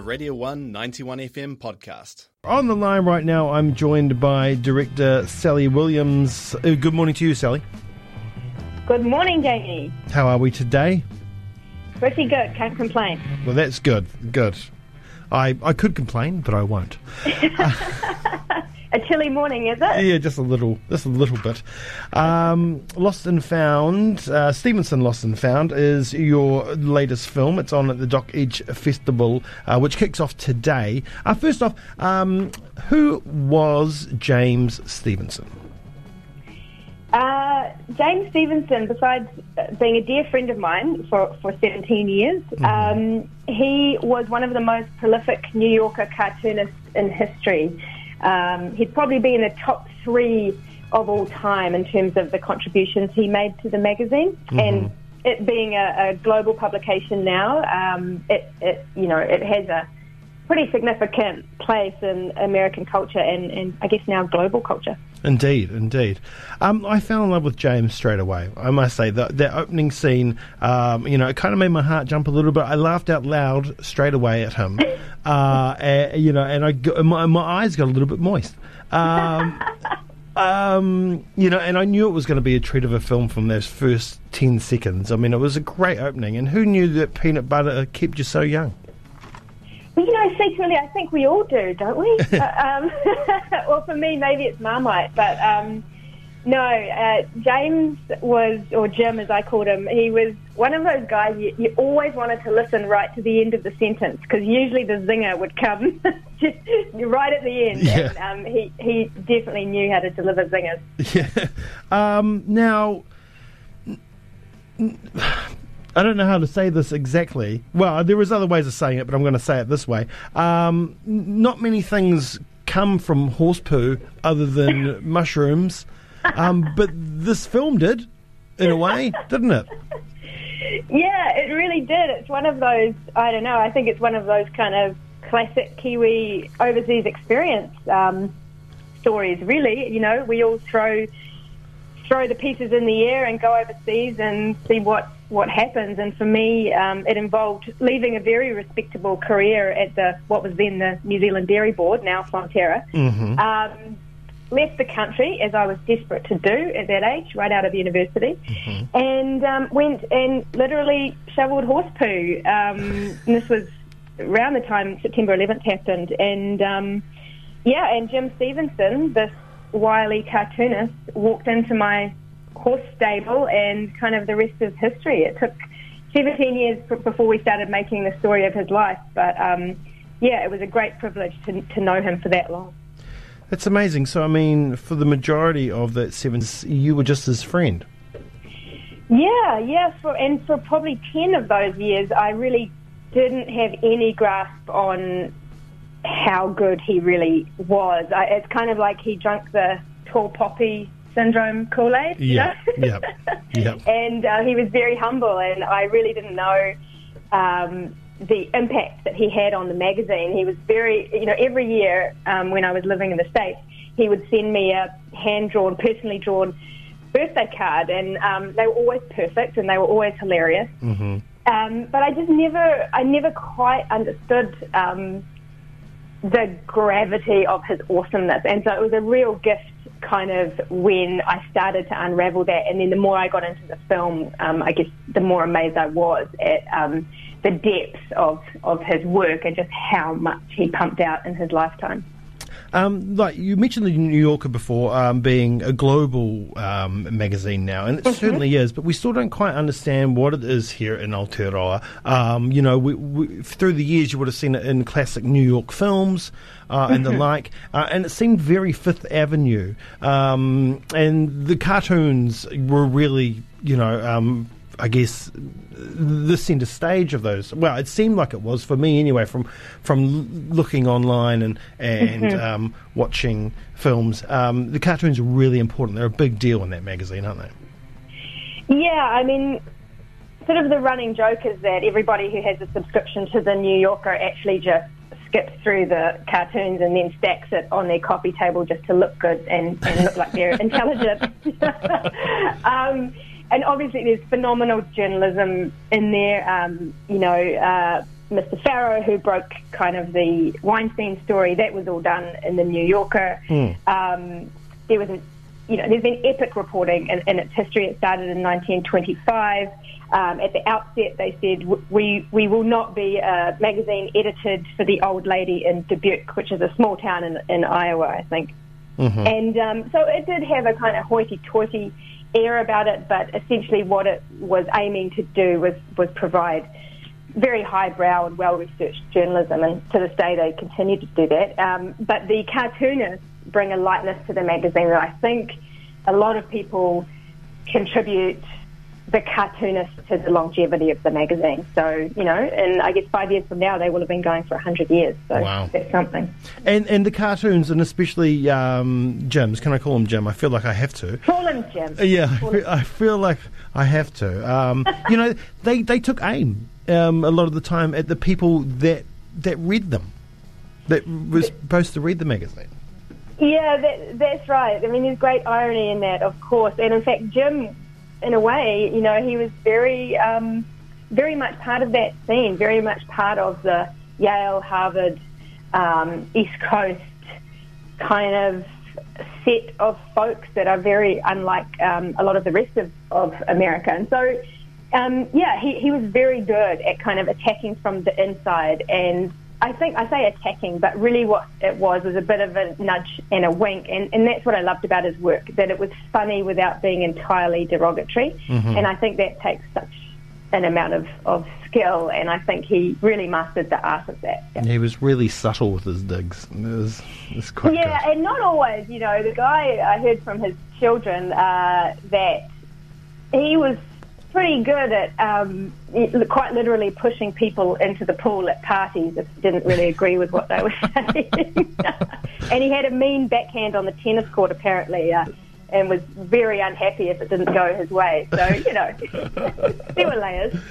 a Radio 1 91 FM podcast. On the line right now, I'm joined by director Sally Williams. Uh, good morning to you, Sally. Good morning, Jamie. How are we today? Pretty good, can't complain. Well, that's good. Good. I, I could complain, but I won't. A chilly morning, is it? Yeah, just a little, just a little bit. Um, Lost and Found, uh, Stevenson Lost and Found is your latest film. It's on at the Doc Edge Festival, uh, which kicks off today. Uh, first off, um, who was James Stevenson? Uh, James Stevenson, besides uh, being a dear friend of mine for, for 17 years, um, he was one of the most prolific New Yorker cartoonists in history. Um, he'd probably be in the top three of all time in terms of the contributions he made to the magazine. And it being a, a global publication now, um, it, it you know it has a pretty significant place in American culture and, and I guess now global culture. Indeed, indeed. Um, I fell in love with James straight away. I must say that that opening scene, um, you know, it kind of made my heart jump a little bit. I laughed out loud straight away at him, uh, eh, you know, and I got, my, my eyes got a little bit moist. Um, um, you know, and I knew it was going to be a treat of a film from those first ten seconds. I mean, it was a great opening, and who knew that peanut butter kept you so young? Well, you know, secretly, I think we all do, don't we? uh, um, well, for me, maybe it's Marmite, but um, no, uh, James was, or Jim as I called him, he was one of those guys you, you always wanted to listen right to the end of the sentence because usually the zinger would come right at the end. Yeah. And um, he, he definitely knew how to deliver zingers. Yeah. Um, now, I don't know how to say this exactly. Well, there is other ways of saying it, but I'm going to say it this way. Um, not many things come from horse poo other than mushrooms, um, but this film did, in a way, didn't it? Yeah, it really did. It's one of those, I don't know, I think it's one of those kind of classic Kiwi overseas experience um, stories, really. You know, we all throw throw the pieces in the air and go overseas and see what, what happens. And for me, um, it involved leaving a very respectable career at the what was then the New Zealand Dairy Board, now Fonterra. Um, left the country as I was desperate to do at that age, right out of university, and um, went and literally shoveled horse poo. Um, and this was around the time September 11th happened, and um, yeah, and Jim Stevenson, this wily cartoonist, walked into my horse stable, and kind of the rest is history. It took 17 years before we started making the story of his life, but um, yeah, it was a great privilege to, to know him for that long. That's amazing. So, I mean, for the majority of that seven, you were just his friend. Yeah, yeah, for and for probably ten of those years, I really didn't have any grasp on how good he really was. I, it's kind of like he drank the tall poppy syndrome Kool Aid. Yeah, yep, yep. and uh, he was very humble, and I really didn't know um, the impact that he had on the magazine. He was very, you know, every year um, when I was living in the States, he would send me a hand drawn, personally drawn birthday card, and um, they were always perfect and they were always hilarious. Um, but I just never, I never quite understood um, the gravity of his awesomeness, and so it was a real gift. Kind of when I started to unravel that, and then the more I got into the film, um, I guess the more amazed I was at um, the depth of, of his work and just how much he pumped out in his lifetime. Um, like you mentioned the New Yorker before um, being a global um, magazine now, and it certainly is. But we still don't quite understand what it is here in Aotearoa. Um, you know, we, we, through the years, you would have seen it in classic New York films uh, and the like, uh, and it seemed very Fifth Avenue. Um, and the cartoons were really, you know. I guess the centre stage of those. Well, it seemed like it was for me anyway. From from looking online and and um, watching films, um, the cartoons are really important. They're a big deal in that magazine, aren't they? Yeah, I mean, sort of the running joke is that everybody who has a subscription to the New Yorker actually just skips through the cartoons and then stacks it on their coffee table just to look good and, and look like they're intelligent. um, and obviously, there's phenomenal journalism in there. Um, you know, uh, Mr. Farrow, who broke kind of the Weinstein story. That was all done in the New Yorker. Um, there was, an, you know, there's been epic reporting in, in its history. It started in 1925. Um, at the outset, they said we we will not be a magazine edited for the old lady in Dubuque, which is a small town in, in Iowa, I think. And um, so it did have a kind of hoity-toity air about it, but essentially what it was aiming to do was, was provide very highbrow and well-researched journalism, and to this day they continue to do that. Um, but the cartoonists bring a lightness to the magazine that I think a lot of people contribute the cartoonist to the longevity of the magazine. So, you know, and I guess five years from now they will have been going for 100 years. So Wow. that's something. And and the cartoons, and especially um, Jim's. Can I call him Jim? I feel like I have to. Call him Jim. Uh, Yeah, I fe- I feel like I have to. Um, you know, they, they took aim um, a lot of the time at the people that that read them, that was supposed to read the magazine. Yeah, that, that's right. I mean, there's great irony in that, of course. And in fact, Jim, in a way, you know, he was very, um, very much part of that scene, very much part of the Yale, Harvard, um, East Coast kind of set of folks that are very unlike um, a lot of the rest of, of America. And so, um, yeah, he, he was very good at kind of attacking from the inside. And I think I say attacking, but really what it was was a bit of a nudge and a wink. And, and that's what I loved about his work, that it was funny without being entirely derogatory. And I think that takes such an amount of, of skill. And I think he really mastered the art of that. Yeah. He was really subtle with his digs. It was, it was quite Yeah, good. and not always. You know, the guy I heard from his children uh, that he was pretty good at um, quite literally pushing people into the pool at parties if they didn't really agree with what they were saying. and he had a mean backhand on the tennis court, apparently. Uh, and was very unhappy if it didn't go his way. So, you know, there were layers.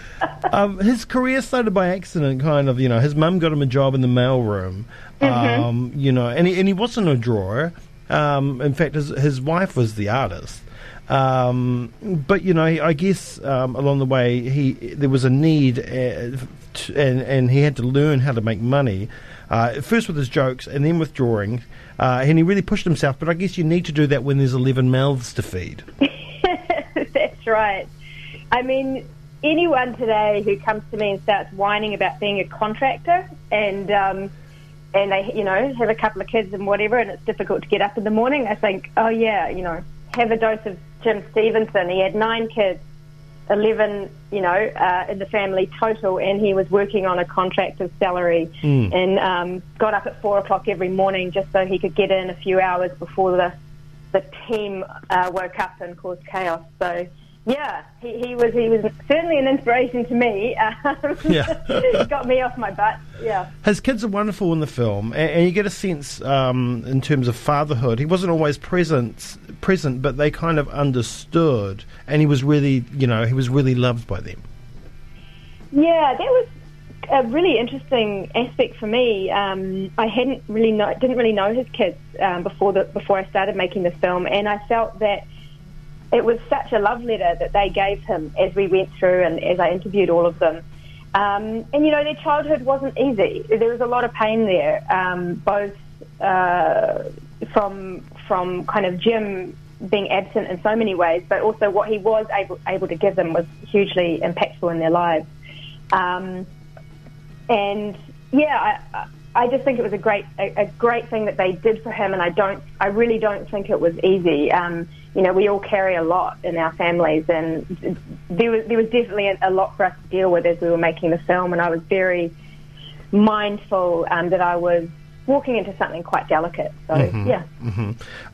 Um, his career started by accident, kind of. You know, his mum got him a job in the mailroom. Um, you know, and he, and he wasn't a drawer. Um, in fact, his his wife was the artist. Um, but you know, I guess um, along the way, he there was a need, uh, t and and he had to learn how to make money. Uh, first with his jokes, and then with drawing, uh, and he really pushed himself. But I guess you need to do that when there's eleven mouths to feed. That's right. I mean, anyone today who comes to me and starts whining about being a contractor and um, and they, you know, have a couple of kids and whatever, and it's difficult to get up in the morning, I think, oh yeah, you know, have a dose of Jim Stevenson. He had nine kids, eleven, you know, uh, in the family total, and he was working on a contractor's salary, and um, got up at four o'clock every morning just so he could get in a few hours before the the team uh, woke up and caused chaos. So. Yeah, he, he was he was certainly an inspiration to me. Um, Yeah. got me off my butt. Yeah. His kids are wonderful in the film, and, and you get a sense um, in terms of fatherhood. He wasn't always present, present, but they kind of understood, and he was really, you know, he was really loved by them. Yeah, that was a really interesting aspect for me. Um, I hadn't really know, didn't really know his kids um, before the before I started making the film, and I felt that it was such a love letter that they gave him as we went through and as I interviewed all of them. Um, and you know, their childhood wasn't easy. There was a lot of pain there, um, both uh, from from kind of Jim being absent in so many ways, but also what he was able able to give them was hugely impactful in their lives. Um, and yeah, I, I just think it was a great a, a great thing that they did for him, and I don't I really don't think it was easy. Um, you know, we all carry a lot in our families, and there was there was definitely a, a lot for us to deal with as we were making the film, and I was very mindful um, that I was walking into something quite delicate. So yeah.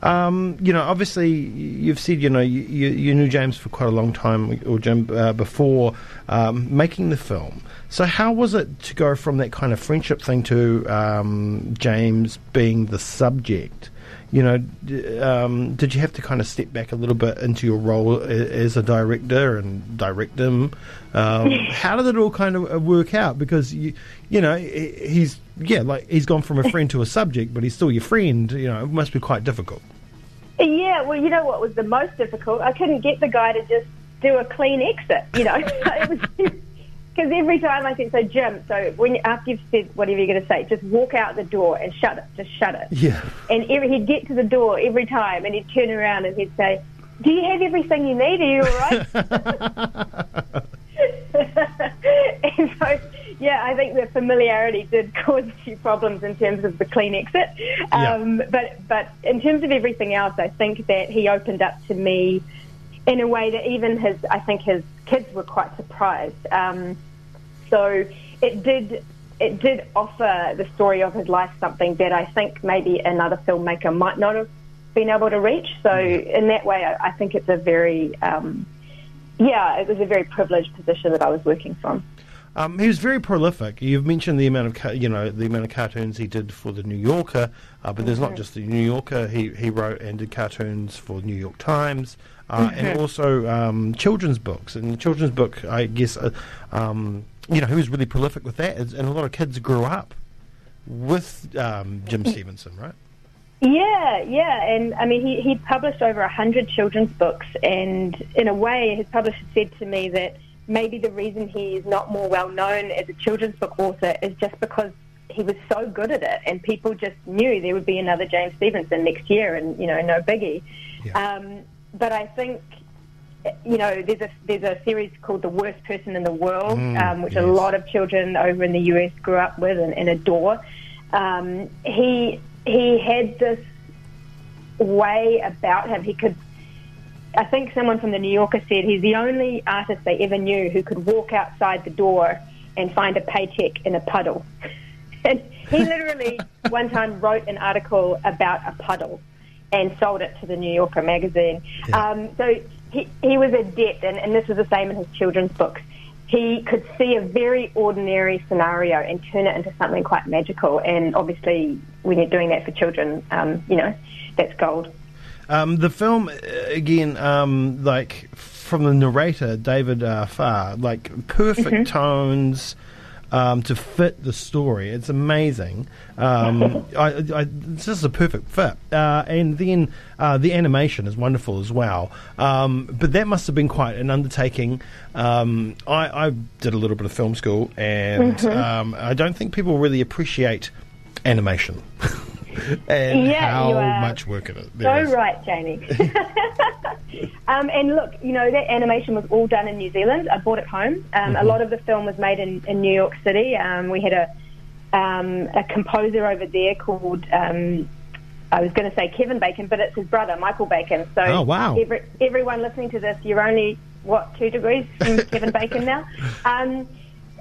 Um, you know, obviously, you've said you know you, you, you knew James for quite a long time, or Jim uh, before um, making the film. So, how was it to go from that kind of friendship thing to um, James being the subject? You know, d- um, did you have to kind of step back a little bit into your role a- as a director and direct him? Um, how did it all kind of uh, work out? Because you, you know, he's yeah, like he's gone from a friend to a subject, but he's still your friend. You know, it must be quite difficult. Yeah, well, you know what was the most difficult? I couldn't get the guy to just do a clean exit. You know, it was because every time I said, so Jim, so when you, after you've said whatever you're going to say, just walk out the door and shut it, just shut it. Yeah. And every, he'd get to the door every time and he'd turn around and he'd say, do you have everything you need? Are you all right? and so, yeah, I think the familiarity did cause a few problems in terms of the clean exit. Um, Yeah. But but in terms of everything else, I think that he opened up to me in a way that even his, I think his kids were quite surprised. Um, so it did. It did offer the story of his life something that I think maybe another filmmaker might not have been able to reach. So in that way, I, I think it's a very, um, yeah, it was a very privileged position that I was working from. Um, he was very prolific. You've mentioned the amount of ca- you know the amount of cartoons he did for the New Yorker, uh, but there's not just the New Yorker. He he wrote and did cartoons for the New York Times, uh, and also um, children's books. And the children's book, I guess, uh, um, you know, he was really prolific with that, and a lot of kids grew up with um, Jim Stevenson, right? Yeah, yeah, and I mean, he, he published over a hundred children's books, and in a way, his publisher said to me that maybe the reason he is not more well known as a children's book author is just because he was so good at it, and people just knew there would be another James Stevenson next year, and you know, no biggie. Yeah. Um, but I think. You know, there's a there's a series called The Worst Person in the World, Mm, um, which a lot of children over in the US grew up with and, and adore. Um, he he had this way about him. He could, I think someone from the New Yorker said he's the only artist they ever knew who could walk outside the door and find a paycheck in a puddle. And he literally one time wrote an article about a puddle and sold it to the New Yorker magazine. Yeah. Um, so he, he was adept, and, and this was the same in his children's books. He could see a very ordinary scenario and turn it into something quite magical. And obviously, when you're doing that for children, um, you know, that's gold. Um, the film, uh, again, um, like from the narrator, David uh, Farr, like perfect tones um, to fit the story. It's amazing. Um, I, I, it's just a perfect fit. Uh, and then uh, the animation is wonderful as well. Um, but that must have been quite an undertaking. Um, I, I did a little bit of film school, and um, I don't think people really appreciate animation. and Yeah, how much work it is. So is. right, Jamie. um, and look, you know, that animation was all done in New Zealand. I bought it home. Um, A lot of the film was made in, in New York City. Um, we had a um, a composer over there called. Um, I was going to say Kevin Bacon, but it's his brother, Michael Bacon. So Oh, wow. every, everyone listening to this, you're only what two degrees from Kevin Bacon now.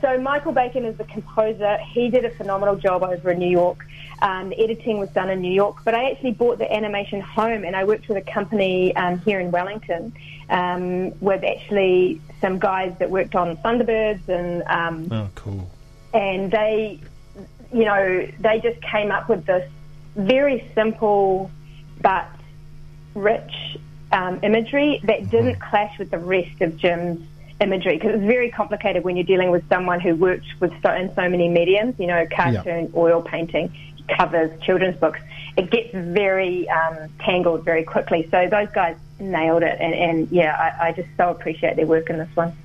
So Michael Bacon is the composer. He did a phenomenal job over in New York. Um, the editing was done in New York, but I actually bought the animation home, and I worked with a company um, here in Wellington um, with actually some guys that worked on Thunderbirds, and um, Oh, cool. and they, you know, they just came up with this very simple but rich um, imagery that didn't clash with the rest of Jim's imagery because it's very complicated when you're dealing with someone who worked with so, in so many mediums, you know, cartoon, oil painting, covers, children's books. It gets very um, tangled very quickly. So those guys nailed it, and, and yeah, I, I just so appreciate their work in this one.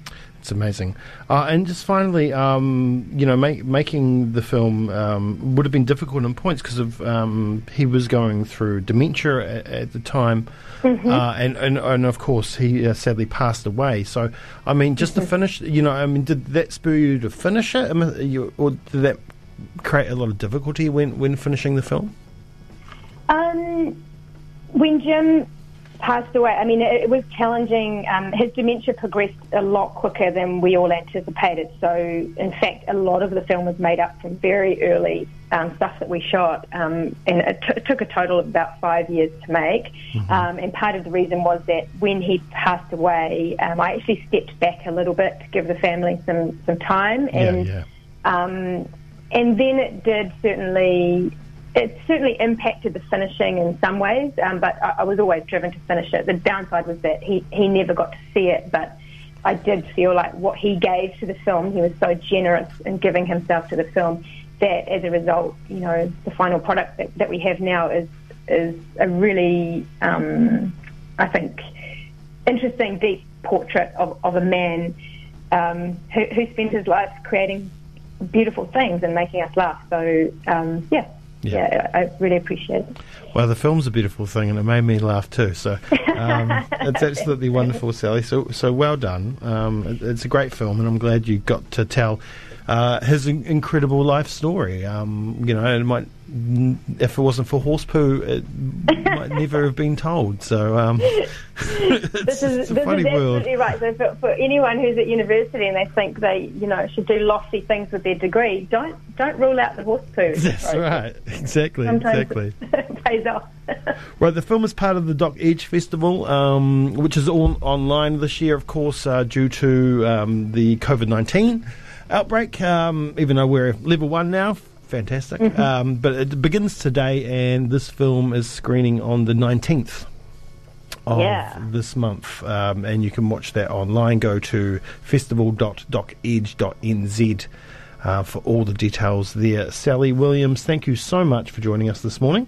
It's amazing. Uh, and just finally, um, you know, make, making the film um, would have been difficult in points because of um, he was going through dementia at, at the time, uh, and, and and of course he uh, sadly passed away. So, I mean, just to finish, you know, I mean, did that spur you to finish it, I mean, you, or did that create a lot of difficulty when when finishing the film? Um, when Jim passed away, I mean, it, it was challenging. Um, his dementia progressed a lot quicker than we all anticipated. So, in fact, a lot of the film was made up from very early um, stuff that we shot, um, and it, t- it took a total of about five years to make. Um, and part of the reason was that when he passed away, um, I actually stepped back a little bit to give the family some some time, and yeah, um, and then it did certainly, it certainly impacted the finishing in some ways, um, but I, I was always driven to finish it. The downside was that he, he never got to see it, but I did feel like what he gave to the film, he was so generous in giving himself to the film that as a result, you know, the final product that, that we have now is, is a really, um, I think, interesting, deep portrait of, of a man um, who, who spent his life creating beautiful things and making us laugh. So um, yeah. Yeah. yeah, I really appreciate it. Well, the film's a beautiful thing, and it made me laugh too. So um, it's absolutely wonderful, Sally. So so well done. Um, it, it's a great film, and I'm glad you got to tell uh, his in- incredible life story. Um, you know, it might if it wasn't for horse poo, it might never have been told. So um, This is, this funny is world. absolutely right. So for, for anyone who's at university and they think they, you know, should do lofty things with their degree, don't don't rule out the horse poo. That's process. right. Exactly. Sometimes Exactly. pays off. Right, the film is part of the Doc Edge Festival, um, which is all online this year, of course, uh, due to um, the COVID 19 outbreak. Um, even though we're level one now, fantastic. Um, but it begins today, and this film is screening on the 19th. Of Yeah. this month, um, and you can watch that online. Go to festival.docedge.nz uh, for all the details there. Sally Williams, thank you so much for joining us this morning.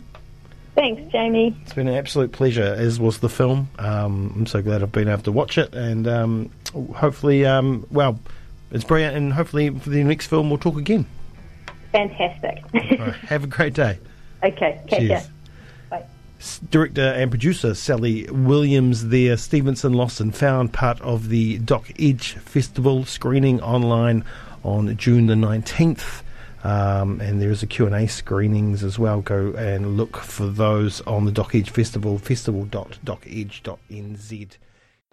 Thanks, Jamie. It's been an absolute pleasure, as was the film. Um, I'm so glad I've been able to watch it, and um, hopefully, um, well, it's brilliant, and hopefully for the next film we'll talk again. Fantastic. Right, have a great day. okay, catch. Cheers. Bye. Director and producer Sally Williams there, Stevenson Lost and, found part of the Doc Edge Festival screening online on June the 19th. Um, and there is a Q&A screenings as well. Go and look for those on the Doc Edge Festival, festival.docedge.nz.